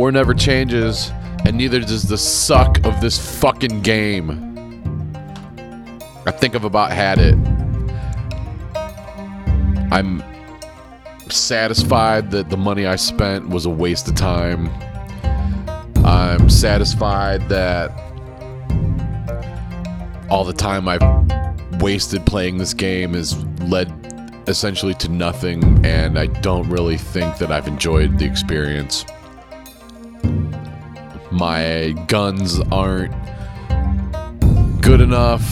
War never changes, and neither does the suck of this fucking game. I think I've about had it. I'm satisfied that the money I spent was a waste of time. I'm satisfied that all the time I've wasted playing this game has led essentially to nothing, and I don't really think that I've enjoyed the experience. My guns aren't good enough.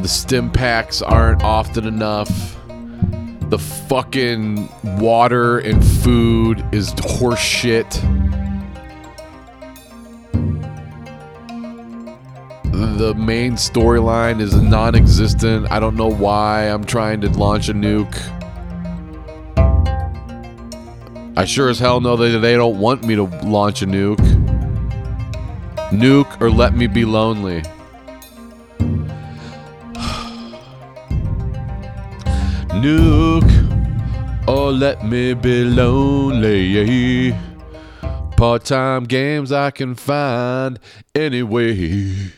The stim packs aren't often enough. The fucking water and food is horseshit. The main storyline is non existent. I don't know why I'm trying to launch a nuke. I sure as hell know that they don't want me to launch a nuke. Nuke or let me be lonely. Nuke or let me be lonely. Part time games I can find anyway.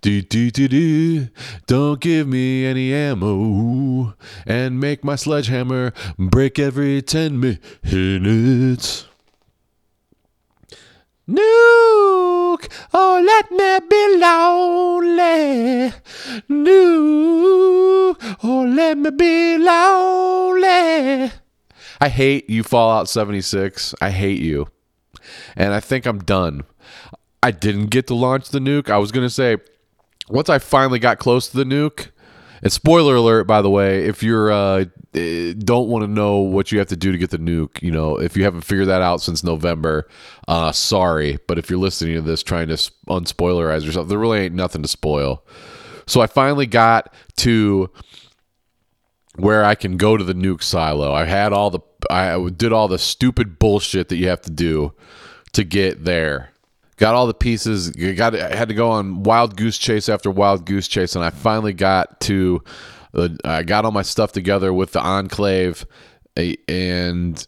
Do, do, do, do. Don't give me any ammo and make my sledgehammer break every 10 minutes. Nuke, oh, let me be lonely. Nuke, oh, let me be lonely. I hate you, Fallout 76. I hate you. And I think I'm done. I didn't get to launch the nuke. I was going to say, once I finally got close to the nuke, and spoiler alert, by the way, if you're uh, eh, don't want to know what you have to do to get the nuke, you know, if you haven't figured that out since November, uh, sorry. But if you're listening to this, trying to unspoilerize yourself, there really ain't nothing to spoil. So I finally got to where I can go to the nuke silo. I had all the I did all the stupid bullshit that you have to do to get there. Got all the pieces. Got I had to go on wild goose chase after wild goose chase, and I finally got to. Uh, I got all my stuff together with the enclave, and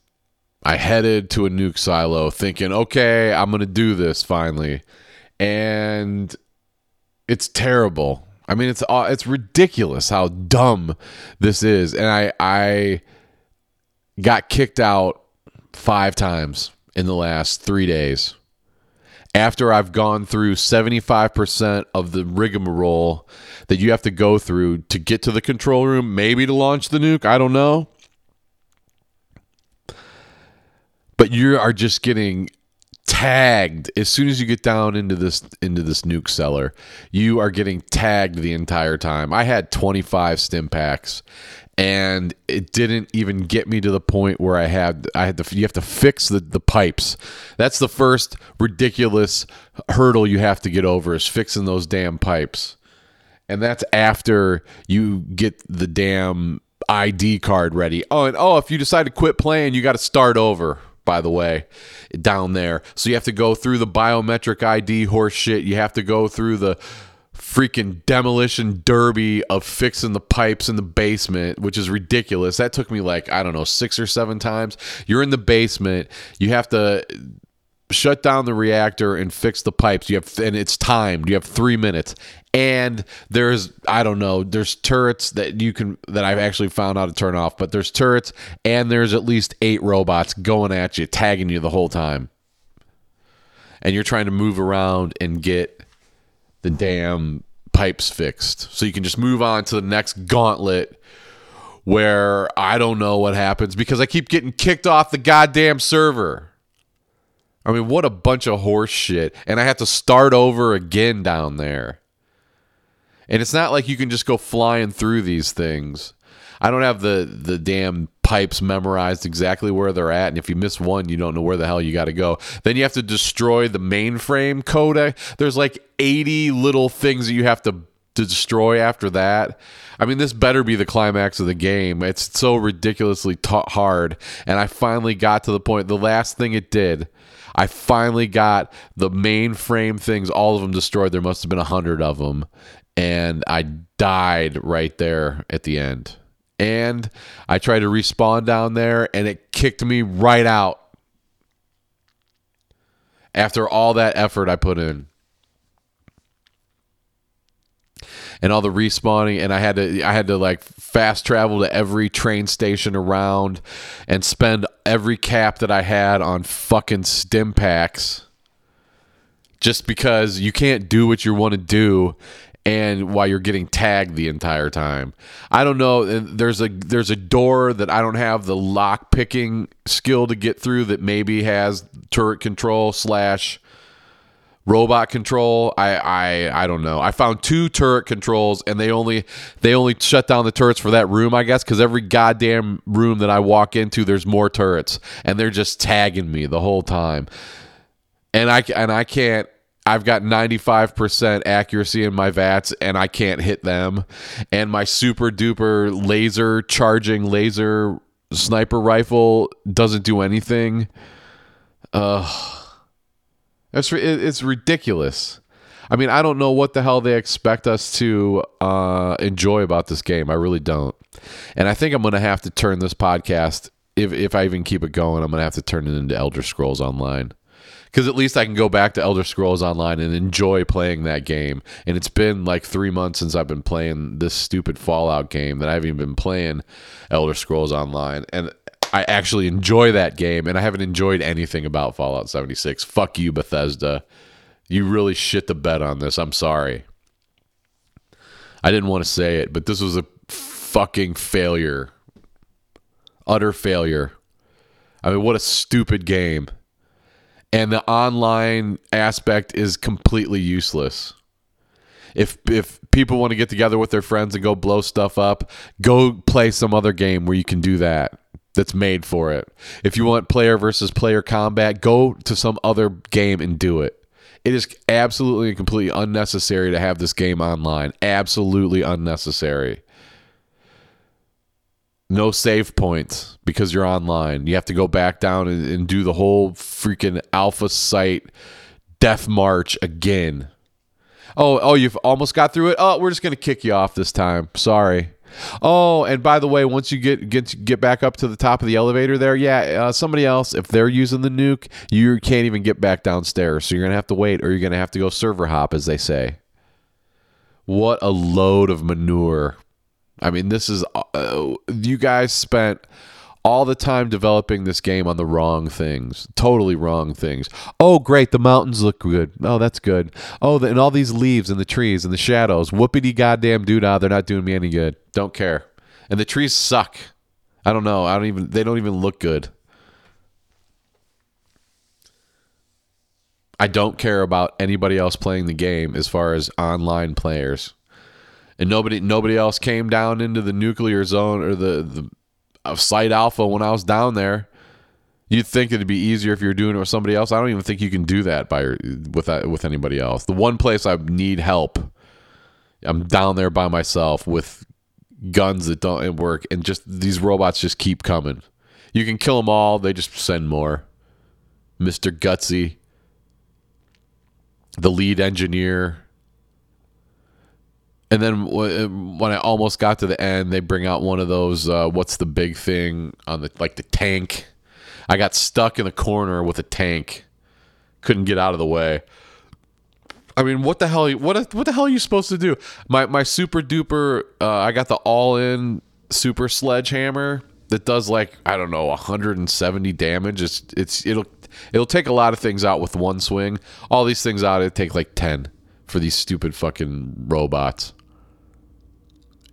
I headed to a nuke silo, thinking, "Okay, I'm gonna do this finally," and it's terrible. I mean, it's aw- it's ridiculous how dumb this is, and I I got kicked out five times in the last three days. After I've gone through 75% of the rigmarole that you have to go through to get to the control room, maybe to launch the nuke, I don't know. But you are just getting tagged as soon as you get down into this into this nuke cellar you are getting tagged the entire time i had 25 stim packs and it didn't even get me to the point where i had i had to you have to fix the, the pipes that's the first ridiculous hurdle you have to get over is fixing those damn pipes and that's after you get the damn ID card ready. Oh, and oh, if you decide to quit playing, you got to start over. By the way, down there, so you have to go through the biometric ID horse shit. You have to go through the freaking demolition derby of fixing the pipes in the basement, which is ridiculous. That took me like I don't know six or seven times. You're in the basement. You have to shut down the reactor and fix the pipes. You have and it's timed. You have three minutes. And there's I don't know, there's turrets that you can that I've actually found how to turn off, but there's turrets and there's at least eight robots going at you, tagging you the whole time. And you're trying to move around and get the damn pipes fixed. So you can just move on to the next gauntlet where I don't know what happens because I keep getting kicked off the goddamn server. I mean, what a bunch of horse shit. And I have to start over again down there. And it's not like you can just go flying through these things. I don't have the the damn pipes memorized exactly where they're at, and if you miss one, you don't know where the hell you got to go. Then you have to destroy the mainframe codec. There's like 80 little things that you have to to destroy after that. I mean, this better be the climax of the game. It's so ridiculously hard, and I finally got to the point. The last thing it did, I finally got the mainframe things, all of them destroyed. There must have been a hundred of them, and I died right there at the end. And I tried to respawn down there and it kicked me right out after all that effort I put in. And all the respawning and I had to I had to like fast travel to every train station around and spend every cap that I had on fucking stim packs just because you can't do what you want to do and while you're getting tagged the entire time. I don't know. There's a there's a door that I don't have the lock picking skill to get through that maybe has turret control slash robot control. I I I don't know. I found two turret controls and they only they only shut down the turrets for that room, I guess, because every goddamn room that I walk into, there's more turrets and they're just tagging me the whole time. And I and I can't I've got 95% accuracy in my VATS and I can't hit them. And my super duper laser charging laser sniper rifle doesn't do anything. Uh, it's, it's ridiculous. I mean, I don't know what the hell they expect us to uh, enjoy about this game. I really don't. And I think I'm going to have to turn this podcast, if, if I even keep it going, I'm going to have to turn it into Elder Scrolls Online because at least I can go back to Elder Scrolls Online and enjoy playing that game. And it's been like three months since I've been playing this stupid Fallout game that I haven't even been playing Elder Scrolls Online. And I actually enjoy that game, and I haven't enjoyed anything about Fallout 76. Fuck you, Bethesda. You really shit the bed on this. I'm sorry. I didn't want to say it, but this was a fucking failure. Utter failure. I mean, what a stupid game and the online aspect is completely useless. If if people want to get together with their friends and go blow stuff up, go play some other game where you can do that. That's made for it. If you want player versus player combat, go to some other game and do it. It is absolutely and completely unnecessary to have this game online. Absolutely unnecessary no save points because you're online. You have to go back down and, and do the whole freaking alpha site death march again. Oh, oh, you've almost got through it. Oh, we're just gonna kick you off this time. Sorry. Oh, and by the way, once you get get get back up to the top of the elevator there, yeah, uh, somebody else, if they're using the nuke, you can't even get back downstairs. So you're gonna have to wait, or you're gonna have to go server hop, as they say. What a load of manure. I mean, this is uh, you guys spent all the time developing this game on the wrong things, totally wrong things. Oh, great, the mountains look good. Oh, that's good. Oh, the, and all these leaves and the trees and the shadows. Whoopity goddamn doodah, they're not doing me any good. Don't care. And the trees suck. I don't know. I don't even. They don't even look good. I don't care about anybody else playing the game as far as online players and nobody nobody else came down into the nuclear zone or the the uh, site alpha when I was down there. You'd think it'd be easier if you're doing it with somebody else. I don't even think you can do that by with that, with anybody else. The one place I need help, I'm down there by myself with guns that don't work, and just these robots just keep coming. You can kill them all; they just send more. Mister Gutsy, the lead engineer, and then when I almost got to the end, they bring out one of those. Uh, what's the big thing on the like the tank? I got stuck in the corner with a tank, couldn't get out of the way. I mean, what the hell? What what the hell are you supposed to do? My my super duper. Uh, I got the all in super sledgehammer that does like I don't know 170 damage. It's it's it'll it'll take a lot of things out with one swing. All these things out, it take like 10 for these stupid fucking robots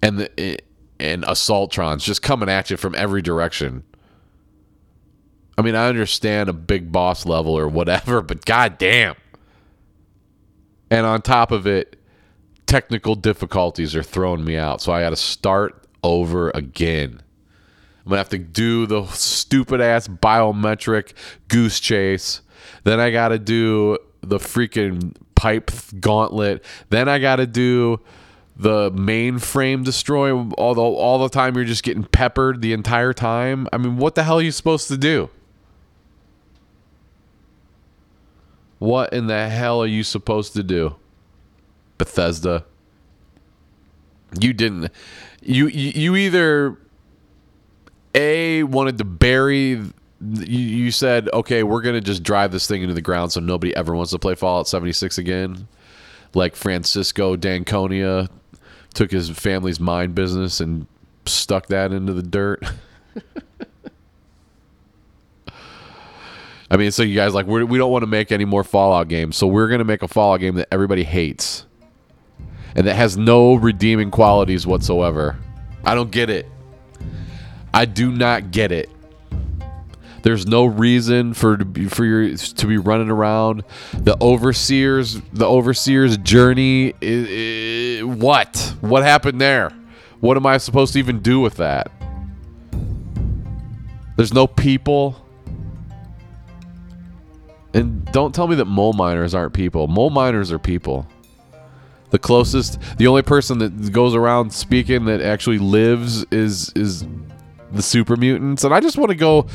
and the eh, and assaultrons just coming at you from every direction. I mean, I understand a big boss level or whatever, but goddamn. And on top of it, technical difficulties are throwing me out, so I got to start over again. I'm gonna have to do the stupid ass biometric goose chase. Then I got to do the freaking pipe gauntlet. Then I got to do the mainframe destroy all the, all the time you're just getting peppered the entire time i mean what the hell are you supposed to do what in the hell are you supposed to do bethesda you didn't you you, you either A wanted to bury. You, said, okay, we're gonna just drive this thing into the ground, so nobody ever wants to play Fallout 76 again. Like Francisco D'Anconia took his family's mine business and stuck that into the dirt. I mean, so you guys like we're, we don't want to make any more Fallout games, so we're gonna make a Fallout game that everybody hates, and that has no redeeming qualities whatsoever. I don't get it. I do not get it. There's no reason for to be, for your to be running around. The overseers, the overseers journey. Is, is, what? What happened there? What am I supposed to even do with that? There's no people. And don't tell me that mole miners aren't people. Mole miners are people. The closest, the only person that goes around speaking that actually lives is is the super mutants. And I just want to go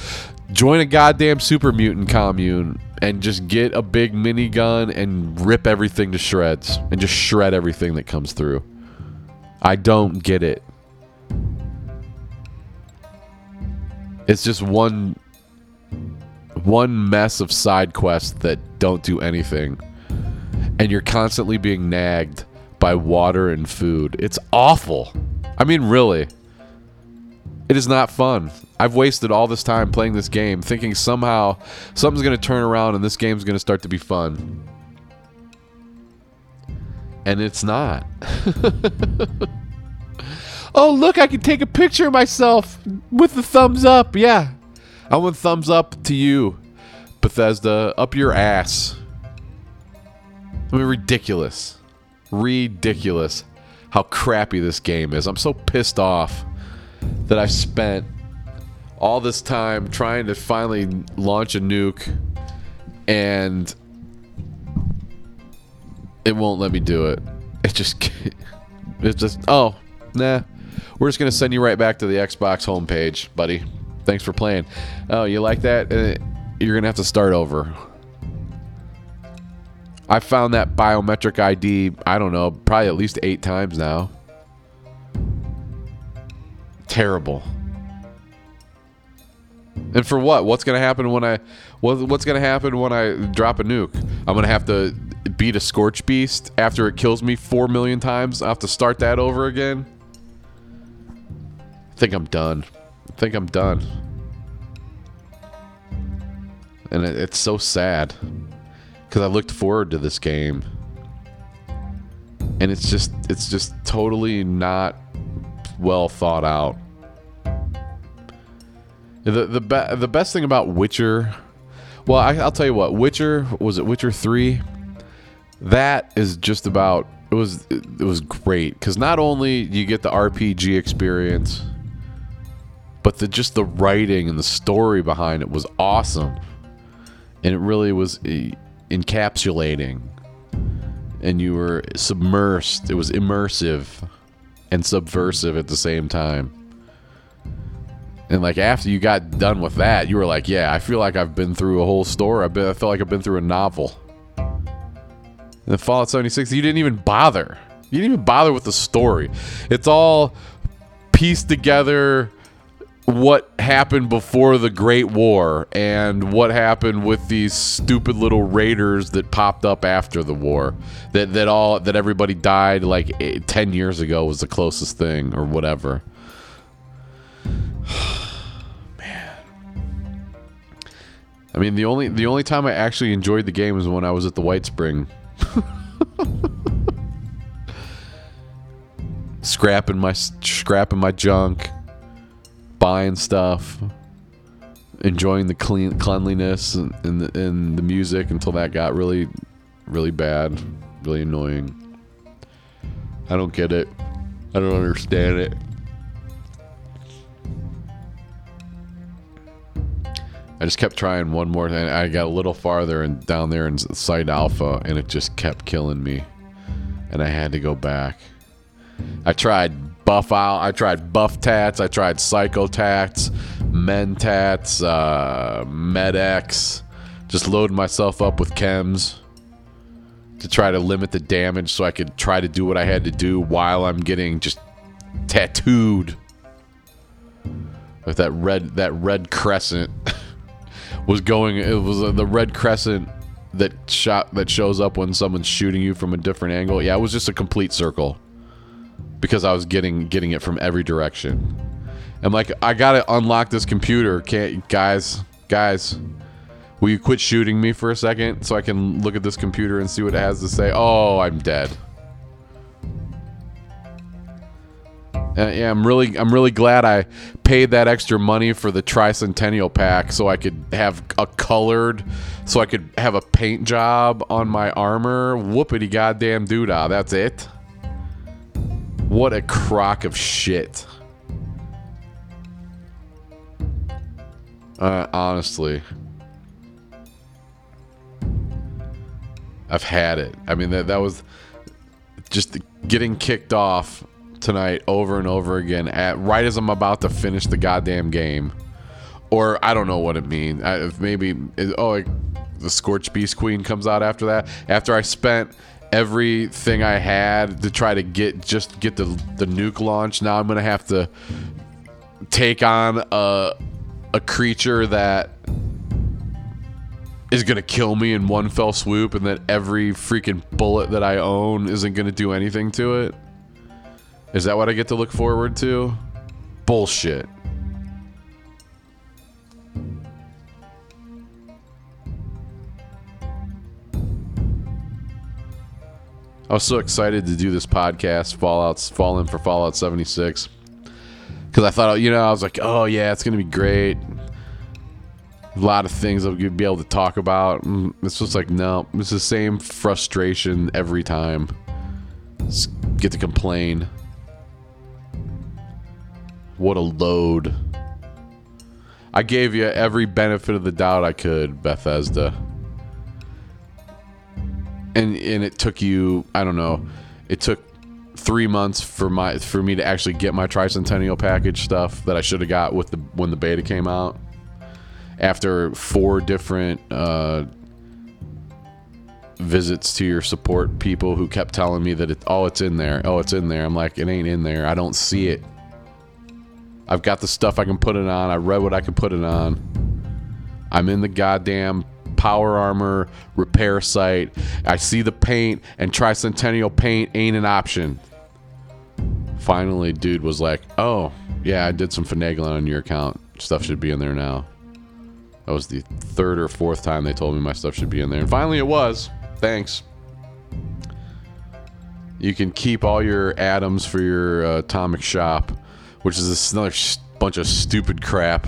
join a goddamn super mutant commune and just get a big minigun and rip everything to shreds and just shred everything that comes through. I don't get it. It's just one one mess of side quests that don't do anything. And you're constantly being nagged by water and food. It's awful. I mean, really. It is not fun. I've wasted all this time playing this game thinking somehow something's going to turn around and this game's going to start to be fun. And it's not. oh, look, I can take a picture of myself with the thumbs up. Yeah. I want thumbs up to you, Bethesda. Up your ass. I mean, ridiculous. Ridiculous how crappy this game is. I'm so pissed off that I've spent all this time trying to finally launch a nuke and it won't let me do it. It just it's just oh, nah. We're just going to send you right back to the Xbox homepage, buddy. Thanks for playing. Oh, you like that? Uh, you're going to have to start over. I found that biometric ID, I don't know, probably at least 8 times now terrible. And for what? What's gonna happen when I what, what's gonna happen when I drop a nuke? I'm gonna have to beat a Scorchbeast after it kills me four million times. I have to start that over again. I think I'm done. I think I'm done. And it, it's so sad because I looked forward to this game, and it's just it's just totally not well thought out. The the be- the best thing about Witcher, well, I, I'll tell you what. Witcher was it Witcher three? That is just about. It was it was great because not only you get the RPG experience, but the just the writing and the story behind it was awesome, and it really was eh, encapsulating, and you were submersed. It was immersive and subversive at the same time. And like after you got done with that, you were like, "Yeah, I feel like I've been through a whole story. I've been, I feel like I've been through a novel." And Fallout 76, you didn't even bother. You didn't even bother with the story. It's all pieced together what happened before the Great War and what happened with these stupid little raiders that popped up after the war. That that all that everybody died like eight, 10 years ago was the closest thing or whatever. Man. I mean, the only the only time I actually enjoyed the game was when I was at the White Spring. scrapping my scrapping my junk buying stuff, enjoying the clean cleanliness and, the, and the music until that got really, really bad, really annoying. I don't get it. I don't understand it. I just kept trying one more thing. I got a little farther and down there in site alpha, and it just kept killing me, and I had to go back. I tried Buffout. I tried Bufftats. I tried Psychotats, mentats, uh, Med-X. Just loading myself up with chems to try to limit the damage so I could try to do what I had to do while I'm getting just tattooed Like that red that red crescent was going. It was uh, the red crescent that shot that shows up when someone's shooting you from a different angle. Yeah, it was just a complete circle because I was getting getting it from every direction. I'm like, I gotta unlock this computer. Can't guys, guys, will you quit shooting me for a second so I can look at this computer and see what it has to say? Oh, I'm dead. Uh, yeah, I'm really, I'm really glad I paid that extra money for the tricentennial pack so I could have a colored, so I could have a paint job on my armor. Whoopity goddamn doodah. That's it. What a crock of shit. Uh, honestly, I've had it. I mean, that that was just getting kicked off tonight over and over again at right as I'm about to finish the goddamn game. Or I don't know what it means. I, maybe oh, like, the Scorchbeast Queen comes out after that. After I spent everything I had to try to get just get the the nuke launch. Now I'm gonna have to take on a a creature that is gonna kill me in one fell swoop, and that every freaking bullet that I own isn't gonna do anything to it. Is that what I get to look forward to? Bullshit. I was so excited to do this podcast, Fallout's Fallen for Fallout 76. Because I thought, you know, I was like, oh, yeah, it's going to be great. A lot of things I'll be able to talk about. Mm, It's just like, no, it's the same frustration every time. Just get to complain. What a load. I gave you every benefit of the doubt I could, Bethesda. And and it took you, I don't know, it took three months for my for me to actually get my tricentennial package stuff that I should have got with the when the beta came out. After four different uh, visits to your support people who kept telling me that it, oh it's in there, oh it's in there. I'm like it ain't in there. I don't see it. I've got the stuff I can put it on. I read what I could put it on. I'm in the goddamn power armor repair site. I see the paint, and tricentennial paint ain't an option. Finally, dude was like, "Oh, yeah, I did some finagling on your account. Stuff should be in there now." That was the third or fourth time they told me my stuff should be in there, and finally it was. Thanks. You can keep all your atoms for your uh, atomic shop, which is another sh- bunch of stupid crap.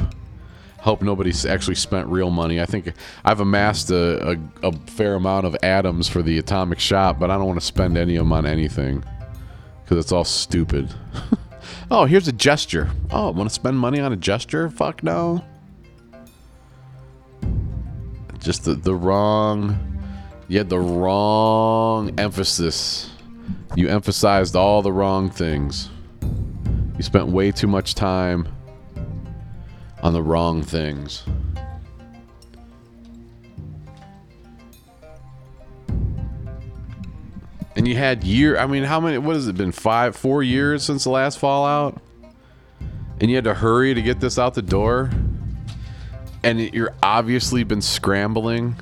Hope nobody's actually spent real money. I think I've amassed a, a, a fair amount of atoms for the atomic shop, but I don't want to spend any of them on anything because it's all stupid. oh, here's a gesture. Oh, want to spend money on a gesture? Fuck no. Just the, the wrong, you had the wrong emphasis. You emphasized all the wrong things. You spent way too much time on the wrong things. And you had year I mean how many what has it been 5 4 years since the last Fallout? And you had to hurry to get this out the door? And you're obviously been scrambling.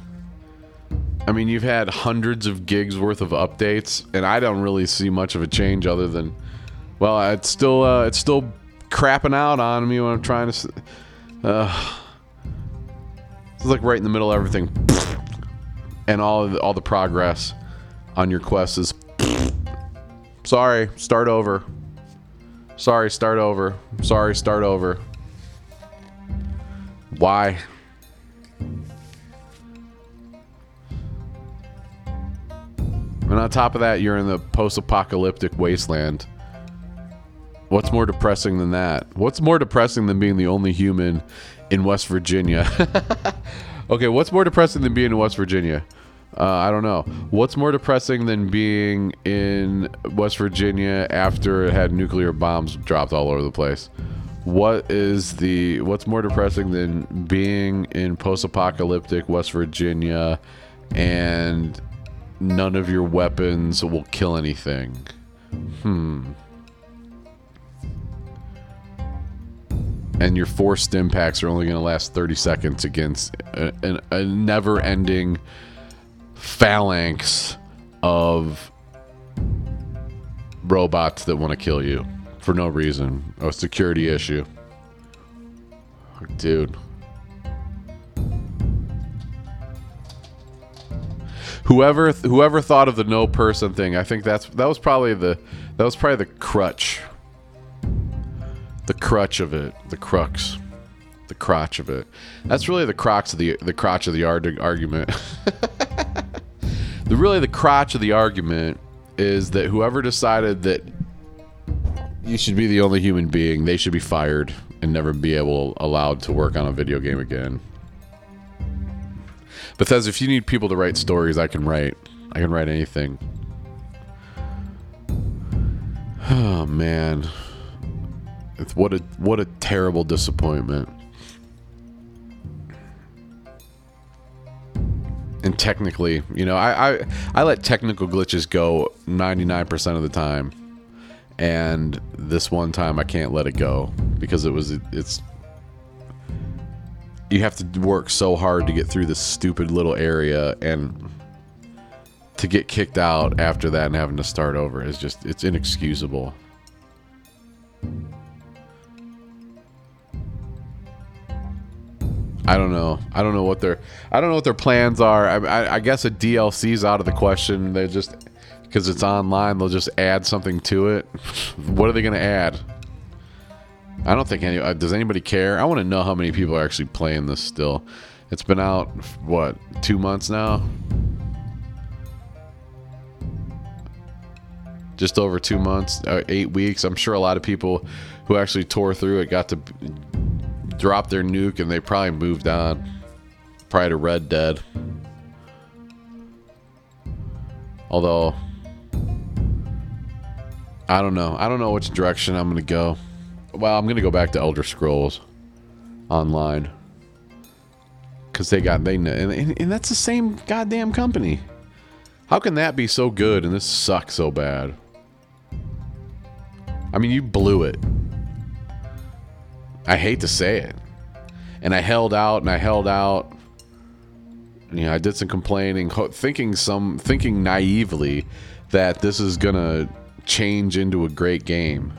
I mean, you've had hundreds of gigs worth of updates and I don't really see much of a change other than well, it's still uh, it's still crapping out on me when I'm trying to. S- Uh, it's like right in the middle of everything, and all the, all the progress on your quest is. Sorry, start over. Sorry, start over. Sorry, start over. Why? And on top of that, you're in the post-apocalyptic wasteland. What's more depressing than that? What's more depressing than being the only human in West Virginia? okay, what's more depressing than being in West Virginia? Uh, I don't know. What's more depressing than being in West Virginia after it had nuclear bombs dropped all over the place? What is the what's more depressing than being in post-apocalyptic West Virginia and none of your weapons will kill anything? Hmm. And your four stim packs are only going to last 30 seconds against a, a, a never ending phalanx of robots that want to kill you for no reason. A security issue. Dude. Whoever whoever thought of the no person thing, I think that's that was probably the that was probably the crutch. The crutch of it, the crux, the crotch of it. That's really the crux of the the crotch of the argument. the really the crotch of the argument is that whoever decided that you should be the only human being, they should be fired and never be able allowed to work on a video game again. Bethesda, if you need people to write stories, I can write. I can write anything. Oh man. It's what a what a terrible disappointment. And technically, you know, I, I I let technical glitches go 99% of the time. And this one time I can't let it go because it was it's you have to work so hard to get through this stupid little area and to get kicked out after that and having to start over is just it's inexcusable. I don't know. I don't know what their I don't know what their plans are. I, I, I guess a DLC is out of the question. They just because it's online, they'll just add something to it. what are they going to add? I don't think any. Uh, does anybody care? I want to know how many people are actually playing this still. It's been out what two months now. Just over two months, uh, eight weeks. I'm sure a lot of people who actually tore through it got to drop their nuke and they probably moved on. Probably to Red Dead. Although, I don't know. I don't know which direction I'm going to go. Well, I'm gonna go back to Elder Scrolls Online because they got they and, and, and that's the same goddamn company. How can that be so good and this sucks so bad? I mean, you blew it. I hate to say it. And I held out and I held out. You know, I did some complaining, thinking some thinking naively that this is to change into a great game.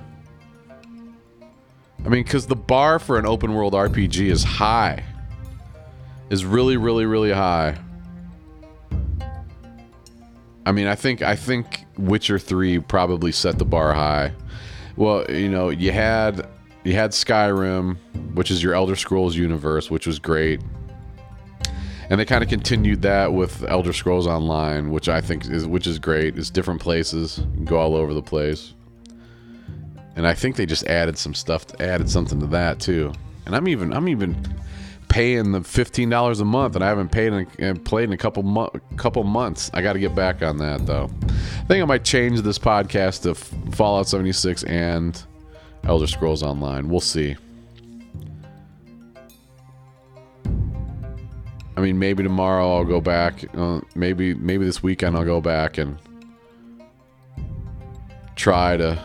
I mean, because the bar for an open world RPG is high. Is really, really, really high. I mean, I think I think Witcher 3 probably set the bar high. Well, you know, you had you had Skyrim, which is your Elder Scrolls universe, which was great. And they kind of continued that with Elder Scrolls Online, which I think is which is great. It's different places, go all over the place and I think they just added some stuff, added something to that too. And I'm even, I'm even paying the fifteen dollars a month, and I haven't paid and played in a couple mo- couple months. I got to get back on that though. I think I might change this podcast to Fallout 76 and Elder Scrolls Online. We'll see. I mean, maybe tomorrow I'll go back. Uh, maybe maybe this weekend I'll go back and try to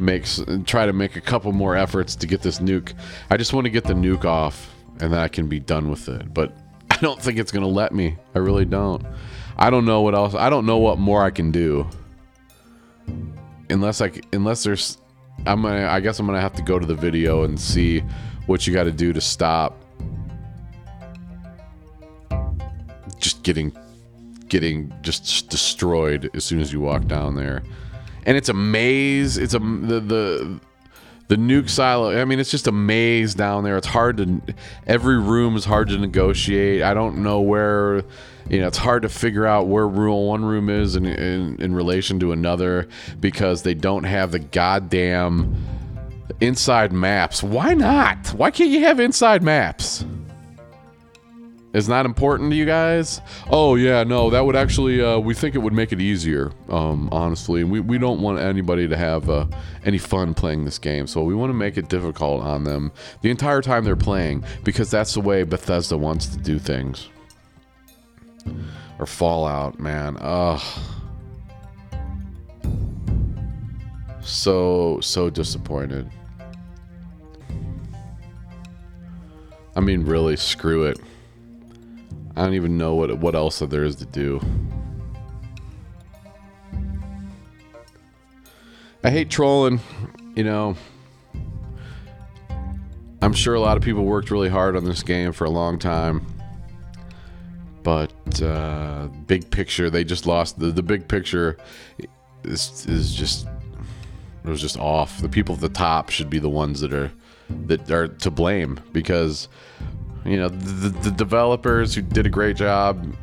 makes try to make a couple more efforts to get this nuke. I just want to get the nuke off and then I can be done with it. But I don't think it's to let me. I really don't. I don't know what else. I don't know what more I can do. Unless I unless there's I'm to I guess I'm to have to go to the video and see what you got to do to stop just getting getting just destroyed as soon as you walk down there and it's a maze. It's a the the the nuke silo. I mean, it's just a maze down there. It's hard to every room is hard to negotiate. I don't know where. You know, it's hard to figure out where one room is in, in, in relation to another because they don't have the goddamn inside maps. Why not? Why can't you have inside maps? Is that important to you guys? Oh yeah no that would actually uh, we think it would make it easier um, honestly. We, we don't want anybody to have uh, any fun playing this game. So we want to make it difficult on them the entire time they're playing because that's the way bethesda wants to do things. Or fallout man. Ugh. So so disappointed. I mean, really, screw it. I don't even know what what else there is to do. I hate trolling, you know. I'm sure a lot of people worked really hard on this game for a long time. But uh, big picture, they just lost the the big picture is is just it was just off. The people at the top should be the ones that are that are to blame because you know the, the developers who did a great job.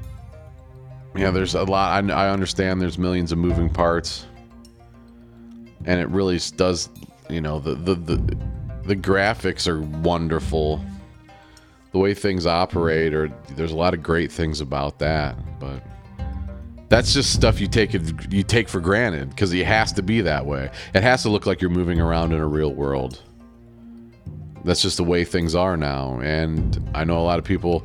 Yeah, there's a lot. I, I understand there's millions of moving parts, and it really does. You know the the the, the graphics are wonderful. The way things operate, or there's a lot of great things about that, but that's just stuff you take you take for granted because it has to be that way. It has to look like you're moving around in a real world. That's just the way things are now, and I know a lot of people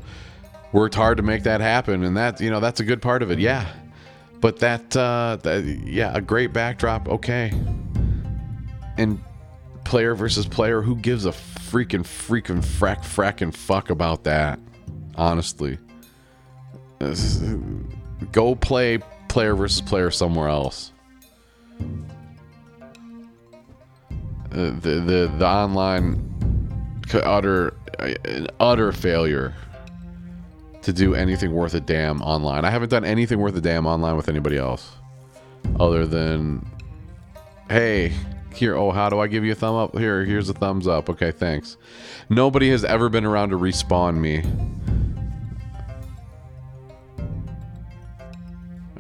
worked hard to make that happen, and that you know that's a good part of it. Yeah, but that, uh, that yeah, a great backdrop. Okay, and player versus player, who gives a freaking freaking frack fracking fuck about that? Honestly go play player versus player somewhere else. Uh, the the the online utter an utter failure to do anything worth a damn online. I haven't done anything worth a damn online with anybody else other than hey, here oh how do I give you a thumb up? Here, here's a thumbs up. Okay, thanks. Nobody has ever been around to respawn me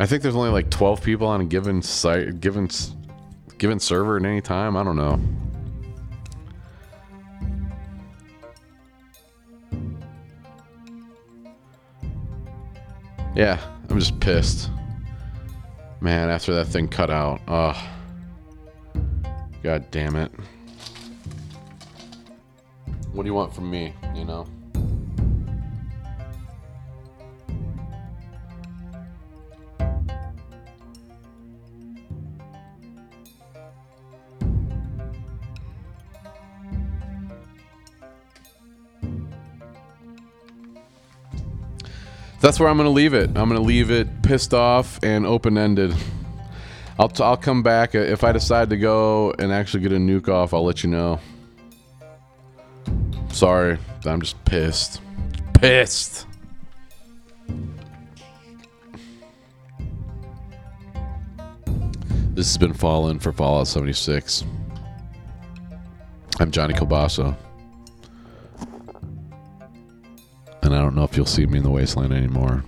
I think there's only like 12 people on a given site, given given server at any time. I don't know. Yeah, I'm just pissed. Man, after that thing cut out. Oh. God damn it. What do you want from me, you know? That's where I'm going to leave it. I'm going to leave it pissed off and open ended. I'll, t- I'll come back. Uh, if I decide to go and actually get a nuke off, I'll let you know. Sorry, I'm just pissed. Pissed. This has been Fallen for Fallout 76. I'm Johnny Kilbasa. Don't know if you'll see me in the wasteland anymore.